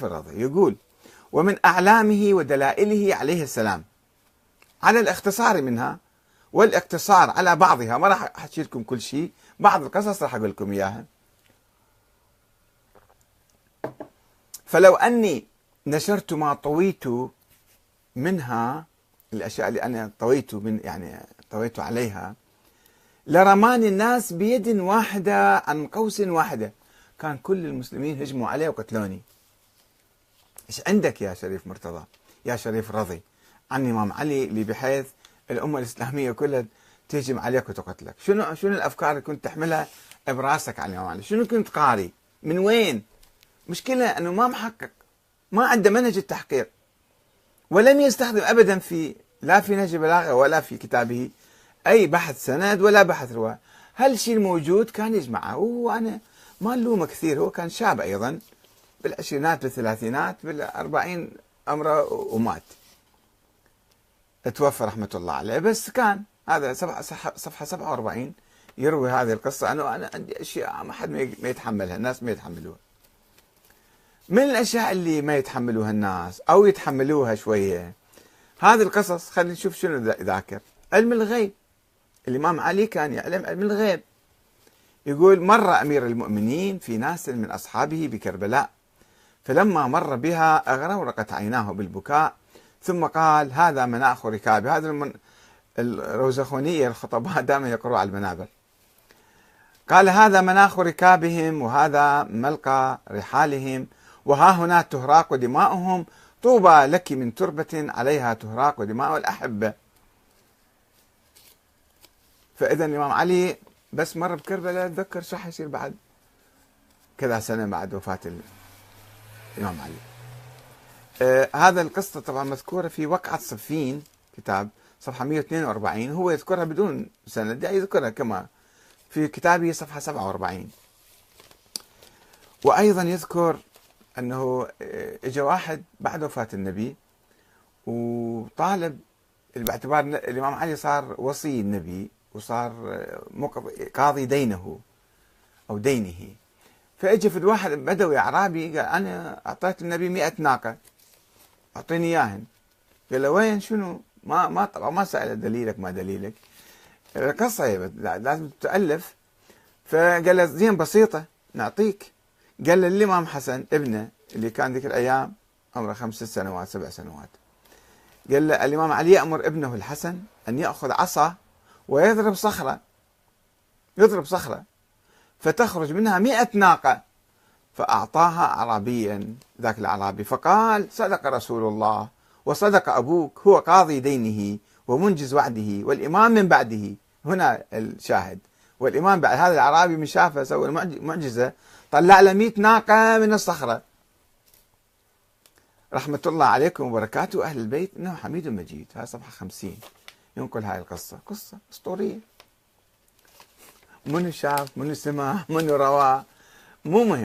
الشريف الرضي يقول ومن أعلامه ودلائله عليه السلام. على الاختصار منها والاقتصار على بعضها. ما راح أحكي لكم كل شيء بعض القصص راح أقول لكم إياها. فلو أني نشرت ما طويت منها الأشياء اللي أنا طويت من يعني طويت عليها لرماني الناس بيد واحدة عن قوس واحدة. كان كل المسلمين هجموا عليه وقتلوني. إيش عندك يا شريف مرتضى يا شريف رضي عن الإمام علي اللي بحيث الأمة الإسلامية كلها تهجم عليك وتقتلك. شنو شنو الأفكار اللي كنت تحملها برأسك عن الإمام علي؟ شنو كنت قاري؟ من وين؟ مشكلة أنه ما محقق ما عنده منهج التحقيق ولم يستخدم أبدا في لا في نهج البلاغة ولا في كتابه أي بحث سند ولا بحث رواية. هالشيء الموجود كان يجمعه؟ وأنا ما نلومه كثير هو كان شاب أيضا. بالعشرينات بالثلاثينات بالأربعين أمره ومات. توفى رحمة الله عليه. بس كان هذا صفحة 47 يروي هذه القصة. أنه أنا عندي أشياء ما حد ما يتحملها الناس ما يتحملوها. من الأشياء اللي ما يتحملوها الناس أو يتحملوها شوية؟ هذه القصص خلينا نشوف شنو ذاكر. علم الغيب. الإمام علي كان يعلم علم الغيب. يقول مر أمير المؤمنين في ناس من أصحابه بكربلاء فلما مر بها أغرورقت عيناه بالبكاء ثم قال هذا مناخ ركابي هذا المن... الروزخونية الخطباء دائما يقروا على المنابر. قال هذا مناخ ركابهم وهذا ملقى رحالهم وها هنا تهراق دماؤهم طوبى لك من تربة عليها تهراق دماء الأحبة. فإذا الإمام علي بس مر بكربلاء تذكر شو حيصير بعد؟ كذا سنة بعد وفاة الإمام علي. آه هذا القصة طبعا مذكورة في وقعة صفين كتاب صفحة 142 هو يذكرها بدون سند يذكرها كما في كتابه صفحة 47 وأيضا يذكر أنه آه، إجا واحد بعد وفاة النبي وطالب باعتبار الإمام علي صار وصي النبي وصار آه، قاضي دينه أو دينه. فاجى في واحد بدوي اعرابي قال أنا أعطيت النبي 100 ناقة. أعطيني إياهن. قال له وين؟ شنو؟ ما ما طبعا ما سأل دليلك ما دليلك. القصة لازم تؤلف. فقال له زين بسيطة نعطيك. قال له الإمام حسن ابنه اللي كان ذيك الأيام عمره خمس سنوات سبع سنوات. قال له الإمام علي يأمر ابنه الحسن أن يأخذ عصا ويضرب صخرة. يضرب صخرة. فتخرج منها مئة ناقة. فأعطاها أعرابيا ذاك الأعرابي فقال صدق رسول الله وصدق أبوك هو قاضي دينه ومنجز وعده والإمام من بعده. هنا الشاهد. والإمام بعد هذا الأعرابي من شافه سوى المعجزة طلع له 100 ناقة من الصخرة. رحمة الله عليكم وبركاته أهل البيت إنه حميد مجيد. هذا صفحة 50 ينقل هاي القصة. قصة أسطورية. منو شاف منو سمع منو روى. مو مهم.